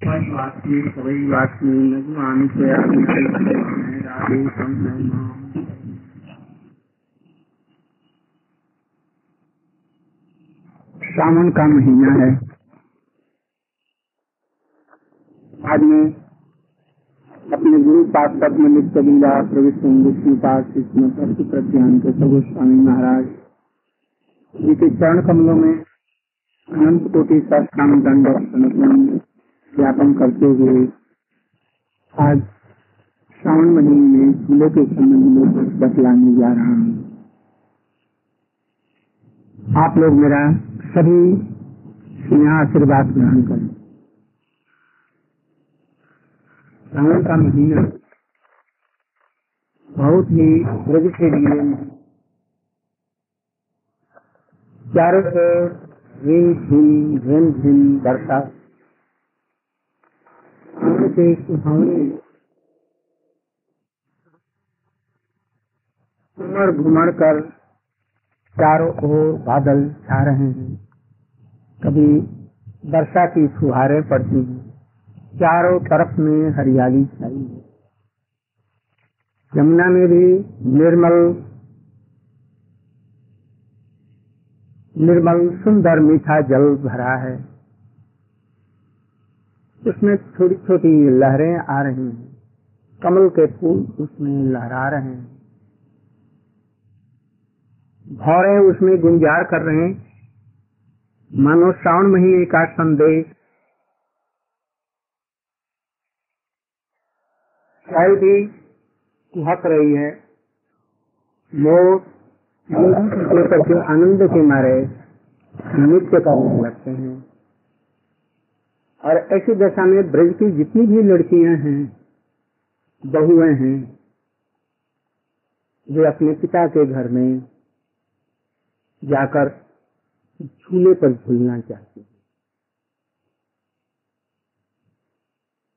सावन का महीना है। आज मैं अपने गुरु पाक पद्मलित कबीरा प्रविष्ट विष्णु प्रत्यान के सब स्वामी महाराज जी के चरण कमलों में अनंत कोटि साष्टांग दंड ज्ञापन करते हुए आज श्रावण महीने में झूले के संबंध में बतलाने जा रहा हूँ। आप लोग मेरा सभी स्नेह आशीर्वाद ग्रहण करें। श्रावण का महीना बहुत ही ब्रज के लिए चारों ओर रिम झिम झिम झिम सुहावने उमड़ घुमड़ कर चारों ओर बादल छा रहे हैं। कभी वर्षा की फुहारें पड़ती हैं। चारों तरफ़ में हरियाली छाई है। यमुना में भी निर्मल निर्मल सुंदर मीठा जल भरा है। उसमें छोटी छोटी लहरें आ रही हैं। कमल के फूल उसमें लहरा रहे हैं। भौरे उसमें गुंजार कर रहे हैं। मानो श्रावण महीने का संदेश। शायद भी कुहक रही है। मोर आनंद के मारे नृत्य करने लगते हैं। और ऐसी दशा में ब्रज की जितनी भी लड़कियाँ हैं, बहुएँ हैं, वे अपने पिता के घर में जाकर झूले पर झूलना चाहती हैं।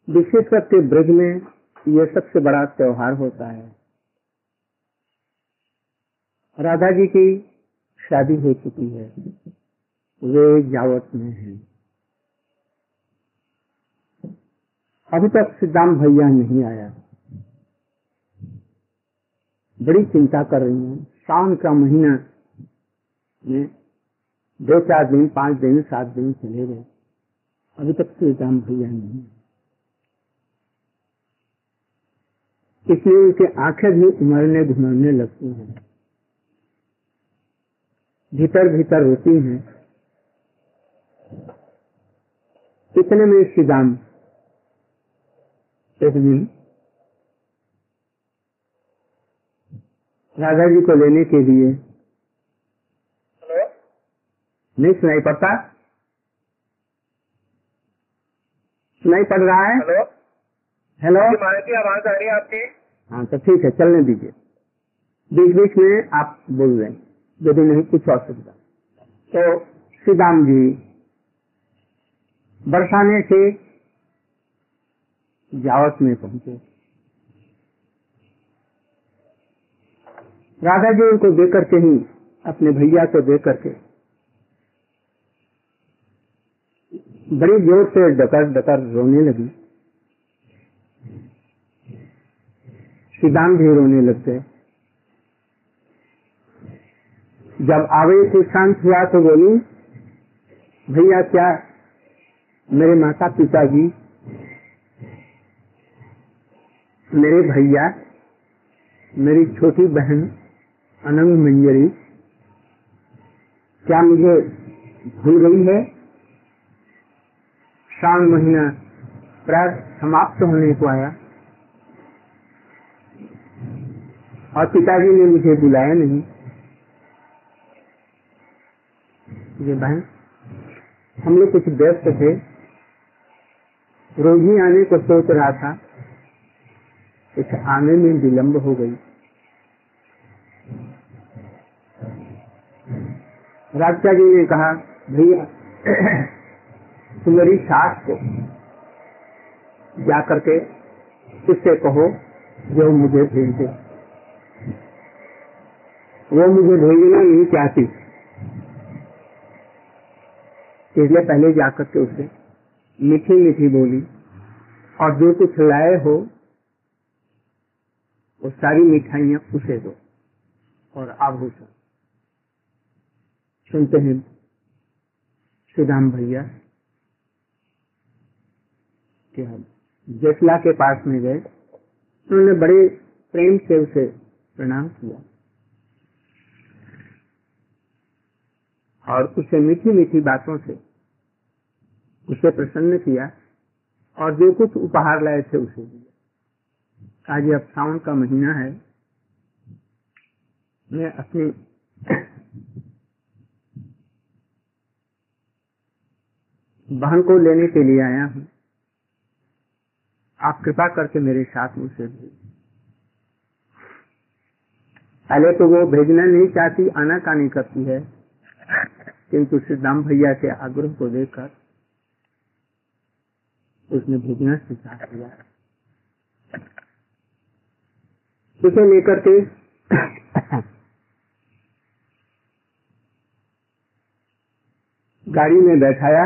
विशेष करके ब्रज में यह सबसे बड़ा त्योहार होता है। राधा जी की शादी हो चुकी है। वे जावत में हैं। अभी तक सिद्धांत भैया नहीं आया। बड़ी चिंता कर रही हैं। सावन का महीना में दो चार दिन, पाँच दिन, सात दिन चले गए। अभी तक सिद्धांत भैया नहीं इसलिए उनकी आँखें भी उमड़ने घुमड़ने लगती हैं। भीतर भीतर रोती हैं। इतने में सिद्धांत एक दिन राधा जी को लेने के लिए। नहीं सुनाई पड़ता? सुनाई पड़ रहा है? हेलो? हेलो? की आवाज़ आ रही है आपकी? हाँ तो ठीक है चलने दीजिए। बीच बीच में आप बोल रहे हैं यदि नहीं कुछ असुविधा तो श्री राम जी बरसाने से जावत में पहुँचे। राधा जी उनको देकर के ही, अपने भैया को देख करके बड़ी ज़ोर से डकर डकर रोने लगी। सिद्धांत भी रोने लगते। जब आवेश शांत हुआ तो बोली, भैया, क्या मेरे माता पिता जी मेरे भैया, मेरी छोटी बहन, अनंग मंजरी, क्या मुझे भूल गई है? श्रावण महीना प्राय समाप्त होने को आया। और पिताजी ने मुझे बुलाया नहीं। ये बहन, हम लोग कुछ व्यस्त थे। ही आने को सोच रहा था। कुछ आने में विलंब हो गई। राजा जी ने कहा, भैया तुम मेरी सास को जा करके उससे कहो जो मुझे भेज दे। वो मुझे भेजना नहीं चाहती। इसलिए पहले जाकर के उसे मीठी मीठी बोली और जो कुछ लाए हो वो सारी मिठाइयाँ उसे दो। और आभूषण सुनते हैं श्रीराम भैया कि हम जेठला के पास में गए, उन्होंने बड़े प्रेम से उसे प्रणाम किया। और उसे मीठी मीठी बातों से उसे प्रसन्न किया और जो कुछ उपहार लाए थे उसे दिया। आज अब सावन का महीना है। मैं अपनी बहन को लेने के लिए आया हूँ। आप कृपा करके मेरे साथ भेज। पहले तो वो भेजना नहीं चाहती, आना कानी करती है, किंतु सिद्धाम भैया के आग्रह को देखकर उसने भेजना स्वीकार किया। उसे लेकर के। गाड़ी में बैठाया।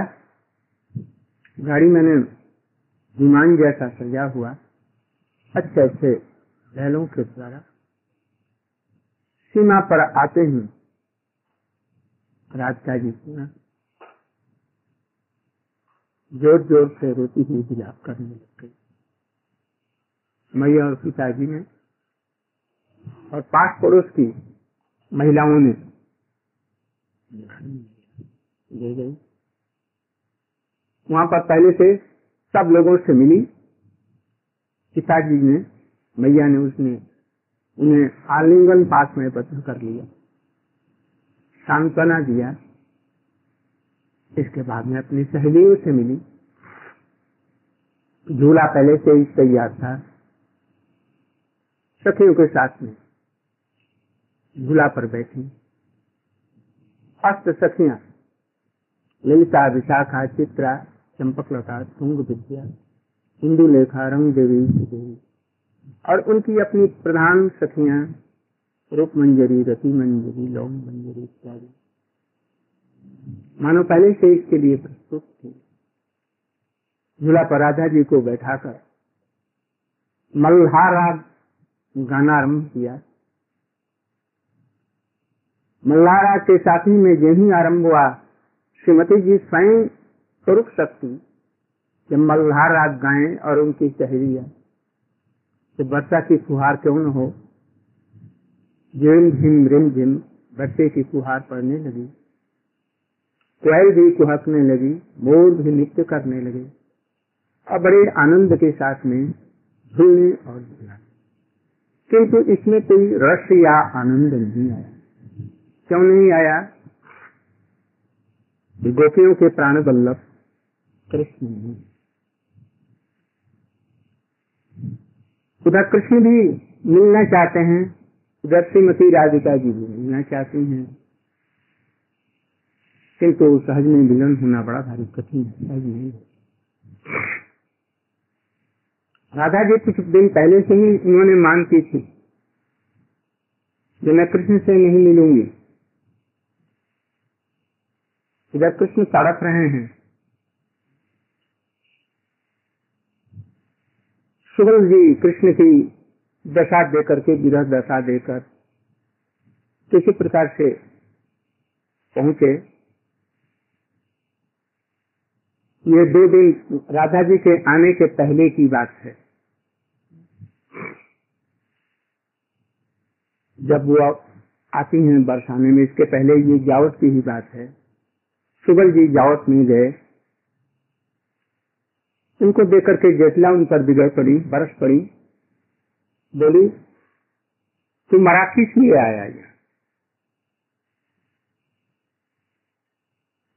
गाड़ी मैंने विमान जैसा सजा हुआ। अच्छे अच्छे लहलों के द्वारा। सीमा पर आते ही राधिका जी सुना। ज़ोर ज़ोर से रोती हुई विलाप करने लग गई। मैया और पिताजी ने और पास पड़ोस की महिलाओं ने। वहाँ पर पहले से सब लोगों से मिली। पिताजी ने, मैया ने, उसने, उन्हें आलिंगन पास में पत्र कर लिया। सांत्वना दिया। इसके बाद में अपनी सहेलियों से मिली। झूला पहले से ही तैयार था। सखियों के साथ में झूला पर बैठी। अष्ट सखियाँ, ललिता, विशाखा, चित्रा, चंपक, लता, तुंग, विद्या हिंदू लेखा रंग देवी और उनकी अपनी प्रधान सखिया रूप मंजरी रति मंजरी लौंग मंजरी इत्यादि। मानो पहले से इसके लिए प्रस्तुत थी। झूला पर राधा जी को बैठाकर मल्हार गाना आरंभ किया। मल्हारा के साथी में यही आरंभ हुआ, श्रीमती जी स्वयं स्वरूप शक्ति, जब मल्हार गाएँ और उनकी सहेलियाँ तो वर्षा की फुहार क्यों न हो, झिम झिम रिम झिम बच्चे की फुहार पड़ने लगी। कोयल भी कुहकने लगी, मोर भी नृत्य करने लगे। और बड़े आनंद के साथ में झूलने और झूला। किंतु इसमें कोई रस या आनंद नहीं आया। क्यों नहीं आया? गोपियों के प्राण बल्लभ कृष्ण उधर कृष्ण भी मिलना चाहते हैं, उधर श्रीमती राधिका जी भी मिलना चाहती हैं। किंतु सहज में मिलन होना बड़ा भारी कठिन है राधा जी कुछ दिन पहले से ही उन्होंने मांग की थी जो मैं कृष्ण से नहीं मिलूँगी। इधर कृष्ण तड़प रहे हैं सुगल जी कृष्ण की दशा देकर के, विरह दशा देकर किसी प्रकार से पहुँचे। ये दो दिन राधा जी के आने के पहले की बात है। जब वो आती हैं बरसाने में, इसके पहले ये जावत की ही बात है। सुगल जी जावत में गए। उनको देख करके जेठला उन पर बिगड़ पड़ी, बरस पड़ी। बोली, तू मराठी से लिए आया यहाँ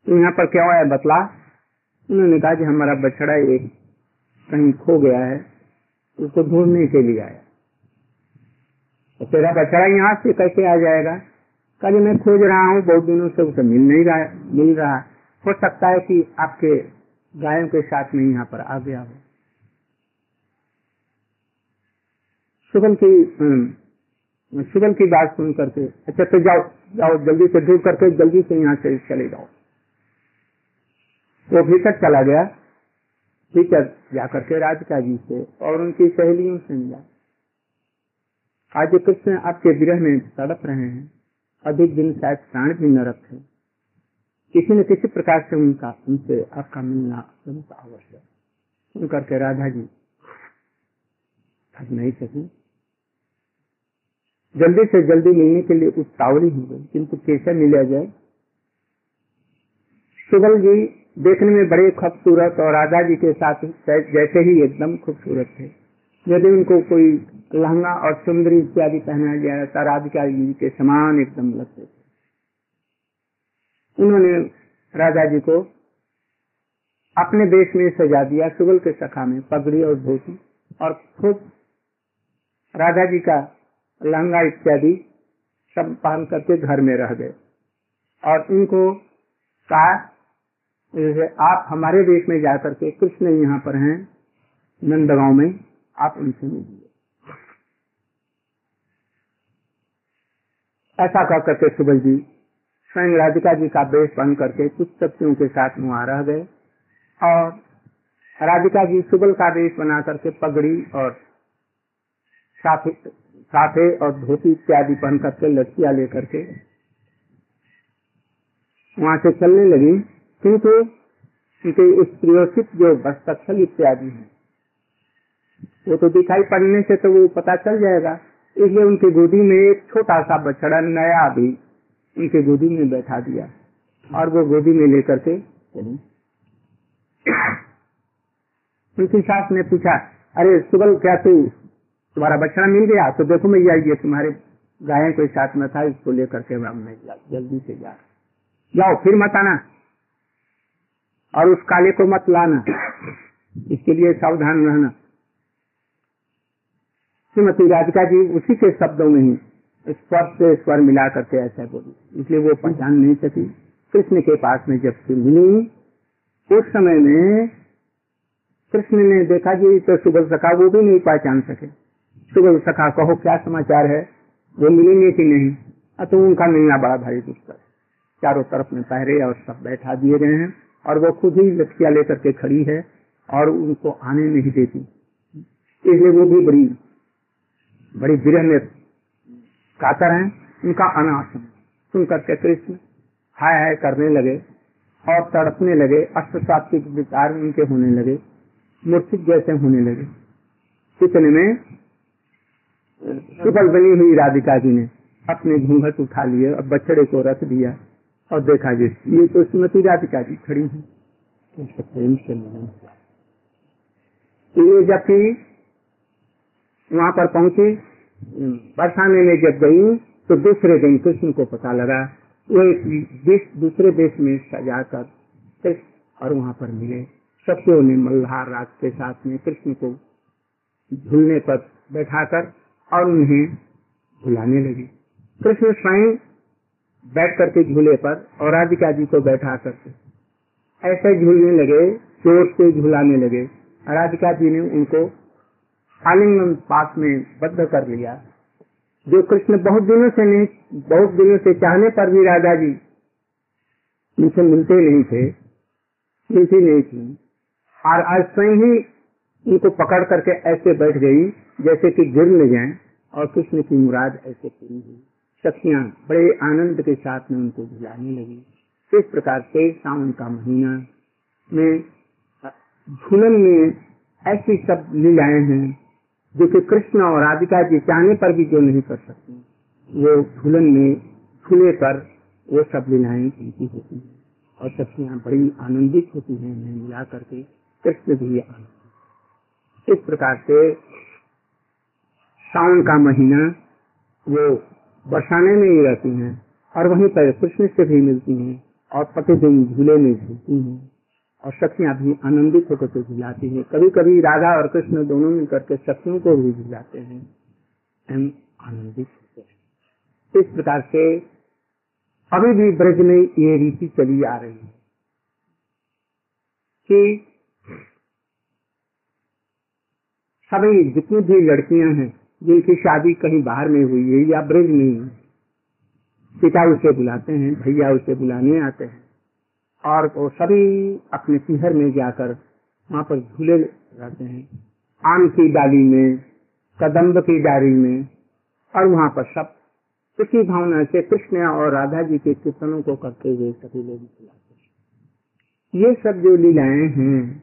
तो यहाँ पर क्या आया बतला? उन्होंने कहा कि हमारा बछड़ा एक कहीं खो गया है, उसको ढूँढने के लिए आया। तो तेरा बछड़ा यहाँ से कैसे आ जाएगा? कल मैं खोज रहा हूँ, बहुत दिनों से उसे मिल नहीं रहा, मिल रहा। हो सकता है कि आपके गायों के साथ में यहाँ पर आ गया हो। सुगल की सुगल की बात सुन करके अच्छा तो जाओ जाओ, जल्दी से ढूंढ करके जल्दी से यहाँ से चले जाओ। वो भीतर चला गया। भीतर जाकर के राधिका जी से और उनकी सहेलियों से मिला। आज कृष्ण आपके विरह में तड़प रहे हैं। अधिक दिन शायद प्राण भी न रखे। किसी न किसी प्रकार से उनका, उनसे आपका मिलना अत्यंत आवश्यक। सुन करके राधा जी नहीं सकी जल्दी से जल्दी मिलने के लिए उतावली हो गई, किंतु कैसे मिला जाए? सुबल जी देखने में बड़े खूबसूरत और राधा जी के साथ जैसे ही एकदम खूबसूरत थे। यदि उनको कोई लहंगा और सुंदरी इत्यादि पहनाया गया था राधिका जी के समान एकदम लगते थे। उन्होंने राजा जी को अपने देश में सजा दिया, सुगल के सखा में पगड़ी और धोती, और खुद राधा जी का लहंगा इत्यादि सब पहन करके घर में रह गए। और इनको कहा आप हमारे देश में जाकर के कृष्ण यहाँ पर हैं, नंदगांव में आप उनसे मिलिए। ऐसा कह करके सुबल जी, स्वयं राधिका जी का बेस बन करके कुछ शक्तियों के साथ वहाँ रह गए और राधिका जी सुबल का बेस बना करके पगड़ी और साफे और धोती इत्यादि पहन करके लड़कियाँ लेकर के वहाँ से चलने लगी। किंतु उनके इस जो बस्तल इत्यादि है वो तो दिखाई पड़ने से तो वो पता चल जाएगा। इसलिए उनकी गोदी में एक छोटा सा बछड़ा नया भी उनकी गोदी में बैठा दिया। और वो गोदी में लेकर के उनकी सास ने पूछा, अरे, सुबल, क्या तू तुम्हारा बछड़ा मिल गया? तो देखो, मैं ये तुम्हारे गाय कोई साथ में था, इसको लेकर के मैं जल्दी से जा। जाओ, फिर मत आना। और उस काले को मत लाना। इसके लिए सावधान रहना। श्रीमती राधिका जी उसी के शब्दों में ही स्वर से स्वर मिला करके ऐसा बोली। इसलिए वो पहचान नहीं सकी। कृष्ण के पास में जब से मिली, उस समय में कृष्ण ने देखा जी तो सुबह सखा वो भी नहीं पहचान सके। सुबह सखा कहो, क्या समाचार है? वो मिलेंगे कि नहीं? तो उनका मिलना बड़ा भारी दुष्कर। चारों तरफ़ में पहरे और सब बैठा दिए गए हैं और वो खुद ही लठिया लेकर के खड़ी है और उनको आने नहीं देती। इसलिए वो भी बड़ी बड़ी विरह में कातर है उनका अनाश सुन करके कृष्ण हाय हाय करने लगे और तड़पने लगे अष्टसात्विक विचार उनके होने लगे मूर्छित जैसे होने लगे। इतने में सुबल बनी हुई राधिका जी ने अपने घूंघट उठा लिए और बछड़े को रख दिया और देखा जी ये तो श्रीमती राधिका जी खड़ी है। प्रेम से ये जबकि वहाँ पर पहुँची। बरसाने में जब गई तो दूसरे दिन कृष्ण को पता लगा वो एक देश, दूसरे देश में सजा कर और वहाँ पर मिले। सत्यों ने मल्हार राज के साथ में कृष्ण को झूलने पर बैठाकर और उन्हें झुलाने लगी। कृष्ण स्वयं बैठ करके झूले पर और राधिका जी को बैठा करके ऐसे झूलने लगे चोट से झुलाने लगे। राधिका जी ने उनको आलिंगन पास में बद्ध कर लिया। जो कृष्ण बहुत दिनों से नहीं, बहुत दिनों से चाहने पर भी राधा जी उनसे मिलते नहीं थे, मिलती नहीं थी। और आज स्वयं ही उनको पकड़ करके ऐसे बैठ गई, जैसे कि गिर न जाए, और कृष्ण की मुराद ऐसे पूरी हुई सखियाँ बड़े आनंद के साथ में उनको झुलाने लगी। इस प्रकार से सावन का महीना में झूलन में ऐसी सब लीलाएँ हैं। जो कि कृष्ण और राधिका जी चाहने पर भी जो नहीं कर सकते। वो झूलन में झूले पर वो सब लीलाएँ उनकी होती हैं और सखियाँ बड़ी आनंदित होती हैं उन्हें मिला करके कृष्ण भी आनंद। इस प्रकार से सावन का महीना वो बरसाने में ही रहती हैं और वहीं पर कृष्ण से भी मिलती हैं और प्रतिदिन झूले में झूलती हैं। और शक्तियाँ भी आनंदित होकर के झुलाती है। कभी कभी राधा और कृष्ण दोनों मिलकर के शक्तियों को भी झुलाते हैं हम आनंदित होते हैं। इस प्रकार से अभी भी ब्रज में ये रीति चली आ रही है कि सभी जितनी भी लड़कियाँ हैं, जिनकी शादी कहीं बाहर में हुई है या ब्रज में, पिता उसे बुलाते हैं, भैया उसे बुलाने आते हैं। और वो सभी अपने पिहर में जाकर वहाँ पर झूले रहते हैं। आम की डाली में, कदम्ब की डाली में, और वहाँ पर सब इसी भावना से कृष्ण और राधा जी के कीर्तनों को करते हुए सभी लोग ये सब जो लीलाएँ हैं,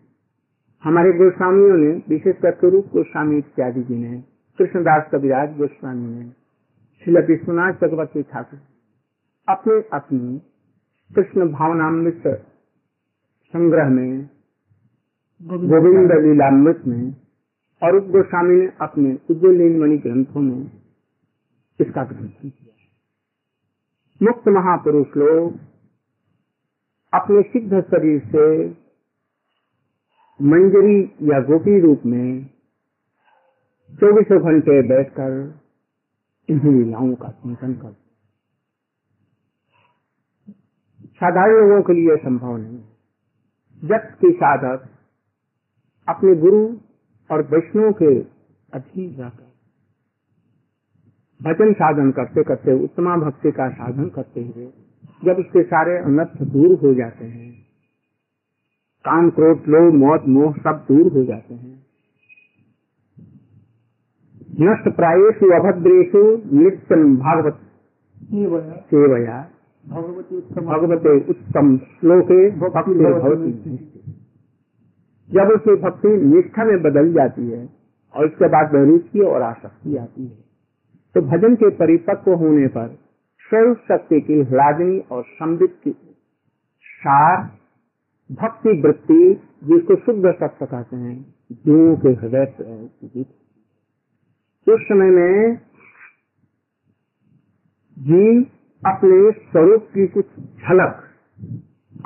हमारे गोस्वामियों ने, विशेष करके रूप गोस्वामी इत्यादि जी ने, कृष्णदास कविराज गोस्वामी ने श्री विश्वनाथ चक्रवर्ती ठाकुर अपने अपनी कृष्ण भावनामृत संग्रह में गोविंद लीलामृत। में और उप गोस्वामी ने अपने उज्जवलीन मणि ग्रंथों में इसका ग्रंथन किया है। मुक्त महापुरुष लोग अपने सिद्ध शरीर से मंजरी या गोपी रूप में चौबीसों घंटे बैठकर इन्हीं लीलाओं का चिंतन करते साधारण लोगों के लिए संभव नहीं जब की साधक अपने गुरु और वैष्णव के अधीन रहकर भजन साधन करते करते, उत्तमा भक्ति का साधन करते हुए, जब उसके सारे अनर्थ दूर हो जाते हैं काम क्रोध, लोभ, मौत, मोह सब दूर हो जाते हैं। नष्ट प्रायेशु अभद्रेशु नित्यम भागवत सेवया। भगवते उत्तम। श्लोके भक्ति भवती। जब उसकी भक्ति निष्ठा में बदल जाती है और उसके बाद रुचि और आसक्ति आती है तो भजन के परिपक्व होने पर स्वरूप शक्ति की हलादनी और संबित की सार भक्ति वृत्ति जिसको शुद्ध सत्य कहते हैं जीवों के हृदय उस समय में जीव अपने स्वरूप की कुछ झलक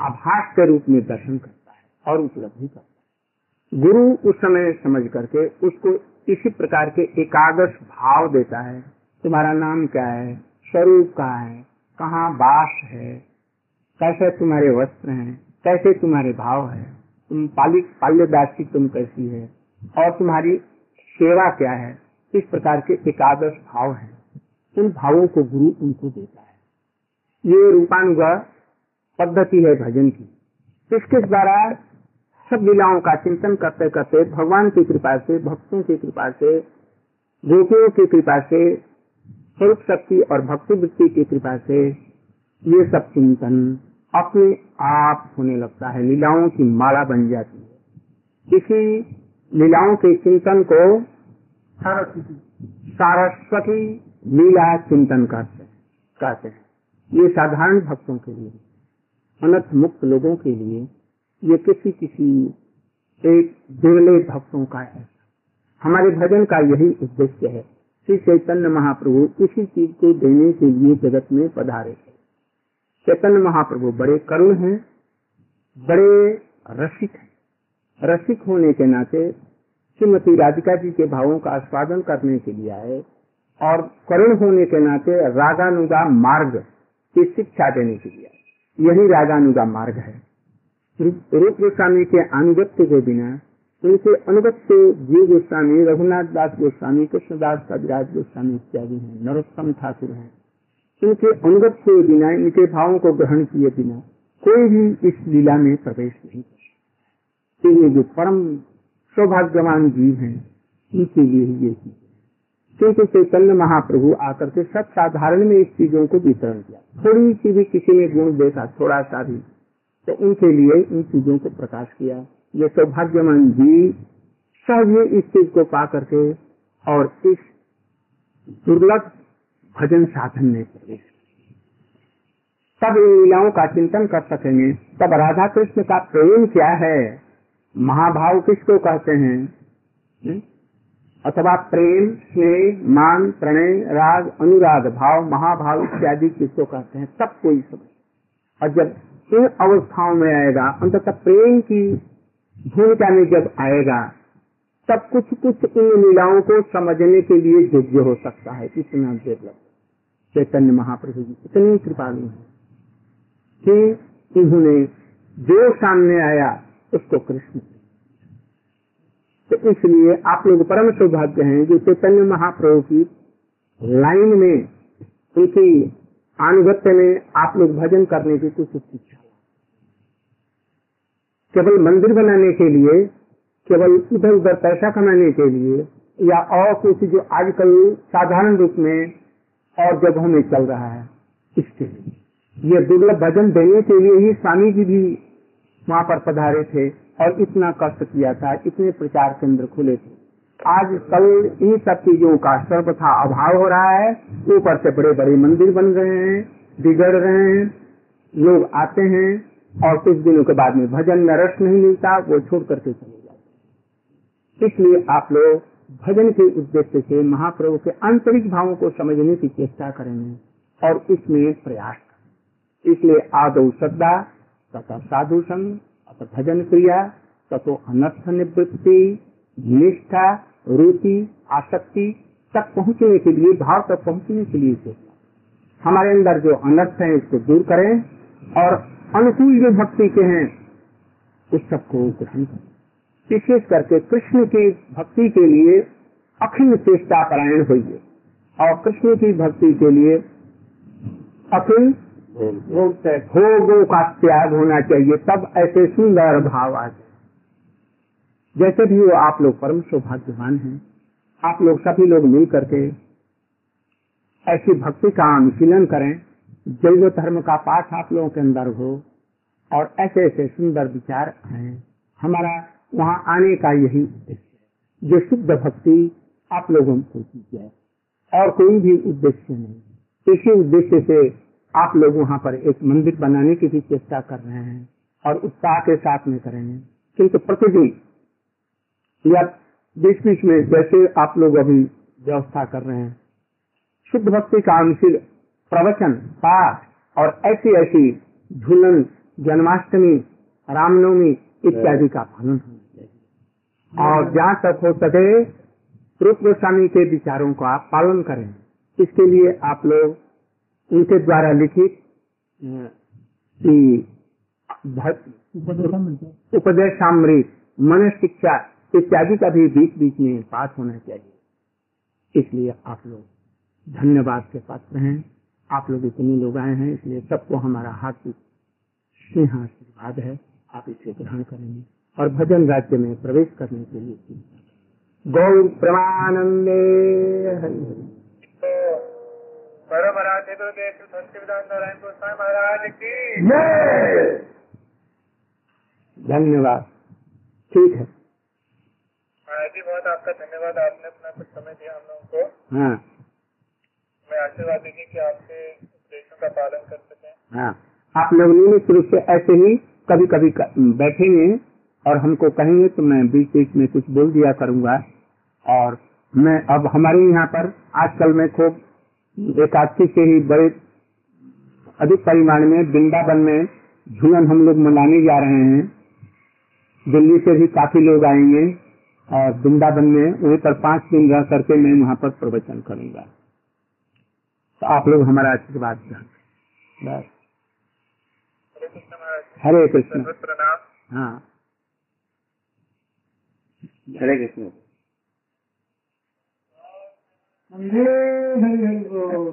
आभास के रूप में दर्शन करता है और उपलब्धि करता है। गुरु उस समय समझ करके उसको इसी प्रकार के एकादश भाव देता है। तुम्हारा नाम क्या है? स्वरूप कहा है? कहाँ बास है? कैसे तुम्हारे वस्त्र हैं? कैसे तुम्हारे भाव है? तुम पाली पाल्यदासी तुम कैसी है? और तुम्हारी सेवा क्या है? इस प्रकार के एकादश भाव है। उन भावों को गुरु उनको देता है। ये रूपानुगा पद्धति है भजन की। इसके द्वारा सब लीलाओं का चिंतन करते करते भगवान की कृपा से, भक्तों की कृपा से, गोपियों की कृपा से, स्वरूप शक्ति और भक्ति वृत्ति की कृपा से ये सब चिंतन अपने आप होने लगता है। लीलाओं की माला बन जाती है। इसी लीलाओं के चिंतन को सारस्वती लीला चिंतन करते कहते हैं। ये साधारण भक्तों के लिए, अनर्थ मुक्त लोगों के लिए, ये किसी किसी एक दुर्लभ भक्तों का है। हमारे भजन का यही उद्देश्य है। श्री चैतन्य महाप्रभु इसी चीज़ को देने के लिए जगत में पधारे थे चैतन्य महाप्रभु बड़े करुण हैं, बड़े रसिक हैं। रसिक होने के नाते श्रीमती राधिका जी के भावों का आस्वादन करने के लिए आए और करुण होने के नाते रागानुगा मार्ग की शिक्षा देने के लिए। यही रागानुगा मार्ग है। रूप गोस्वामी के अनुगत्य के बिना उनके अनुगत्य जीव गोस्वामी, रघुनाथ दास गोस्वामी, कृष्णदास कविराज गोस्वामी इत्यादि हैं, नरोत्तम ठाकुर हैं। इनके अनुगत के बिना, इनके भावों को ग्रहण किए बिना, कोई भी इस लीला में प्रवेश नहीं कर सकता। ये जो परम सौभाग्यवान जीव हैं, इनके लिए ही ये चीज़ क्योंकि चैतन्य महाप्रभु आकर के सब साधारण में इस चीज़ों को वितरण किया। थोड़ी सी भी किसी ने गुण देखा, थोड़ा सा भी तो उनके लिए इन चीज़ों को प्रकाश किया। ये सौभाग्यवान जी सब ये इस चीज़ को पा करके और इस दुर्लभ भजन साधन में प्रवेश तब इन लीलाओं का चिंतन कर सकेंगे। तब राधा कृष्ण का प्रेम क्या है? महाभाव किसको कहते हैं? हुँ? अथवा प्रेम, स्नेह, मान, प्रणय, राग, अनुराग, भाव, महाभाव इत्यादि किसको कहते हैं, सब कोई समझ और जब इन अवस्थाओं में आएगा, अंततः प्रेम की भूमिका में जब आएगा, तब कुछ कुछ इन लीलाओं को समझने के लिए योग्य हो सकता है। इतना डेवलप चैतन्य महाप्रभु जी, इतनी कृपालु है कि इन्होंने जो सामने आया, उसको कृष्ण तो इसलिए आप लोग परम सौभाग्य हैं जो चैतन्य महाप्रभु की लाइन में उनकी अनुगत्य में आप लोग भजन करने की कुछ इच्छा केवल मंदिर बनाने के लिए, केवल इधर उधर पैसा कमाने के लिए, या और कुछ जो आजकल साधारण रूप में और जगहों में चल रहा है, इसके लिए। ये दुर्लभ भजन देने के लिए ही स्वामी जी भी वहाँ पर पधारे थे। और इतना कष्ट किया था, इतने प्रचार केंद्र खुले थे। आज कल इन सब चीज़ों का सर्वथा अभाव हो रहा है। ऊपर से बड़े बड़े मंदिर बन रहे हैं, बिगड़ रहे हैं, लोग आते हैं और कुछ दिनों के बाद में भजन में रस नहीं मिलता, वो छोड़ करके चले जाते इसलिए आप लोग भजन के उद्देश्य से महाप्रभु के आंतरिक भावों को समझने की चेष्टा करेंगे और इसमें प्रयास करें। इसलिए आदो श्रद्धा तथा साधु संग अथ भजन क्रिया तथो अनर्थ निवृत्ति, निष्ठा, रुचि, आसक्ति तक पहुँचने के लिए, भाव तक पहुँचने के लिए चेष्टा हमारे अंदर जो अनर्थ है इसको दूर करें और अनुकूल जो भक्ति के हैं, उस सबको ग्रहण करें। विशेष करके कृष्ण की भक्ति के लिए अखिल चेष्टा परायण होइए और कृष्ण की भक्ति के लिए अखिल भोगों का त्याग होना चाहिए, तब ऐसे सुंदर भाव आ जाए। जैसे भी वो आप लोग परम सौभाग्यवान हैं, आप लोग सभी लोग मिल करके ऐसी भक्ति का अनुशीलन करें, जैव धर्म का पाठ आप लोगों के अंदर हो, और ऐसे ऐसे सुंदर विचार आए हमारा वहाँ आने का यही उद्देश्य जो शुद्ध भक्ति आप लोगों को की जाए, और कोई भी उद्देश्य नहीं। इसी उद्देश्य से आप लोग वहाँ पर एक मंदिर बनाने की भी चेष्टा कर रहे हैं और उत्साह के साथ में करेंगे। किंतु प्रतिदिन, या बीच बीच में जैसे आप लोग अभी व्यवस्था कर रहे हैं, शुद्ध भक्ति का अनुशील प्रवचन, पाठ और ऐसी ऐसी झूलन, जन्माष्टमी, रामनवमी इत्यादि का पालन होना चाहिए। और जहाँ तक हो सके रूप गोस्वामी के विचारों का पालन करें। इसके लिए आप लोग उनके द्वारा लिखित उपदेशामृत मन शिक्षा इत्यादि का भी बीच बीच में पाठ होना चाहिए। इसलिए आप लोग धन्यवाद के पात्र हैं। आप लोग इतने लोग आए हैं, इसलिए सबको हमारा हार्दिक स्नेह आशीर्वाद है। आप इसे ग्रहण करेंगे और भजन राज्य में प्रवेश करने के लिए। गौ प्रमानंदे हरि। महाराज की धन्यवाद ठीक है महाराज जी बहुत आपका धन्यवाद। आपने अपना कुछ समय दिया हम लोगों को। हाँ। मैं आशीर्वाद देंगे कि आपके उपदेशों का पालन कर सकें। हाँ। आप लोग नियमित रूप से ऐसे ही कभी कभी बैठेंगे और हमको कहेंगे तो मैं बीच बीच में कुछ बोल दिया करूँगा। और मैं अब हमारे यहाँ पर आजकल मैं खूब एकादशी से ही बड़े अधिक परिमाण में वृंदावन में झूलन हम लोग मनाने जा रहे हैं। दिल्ली से भी काफ़ी लोग आएँगे और वृंदावन में वहीं पर पाँच दिन रह करके मैं वहाँ पर प्रवचन करूँगा। तो आप लोग हमारा आशीर्वाद बस। हरे कृष्ण। हाँ। हरे कृष्ण। हरे हरि बोल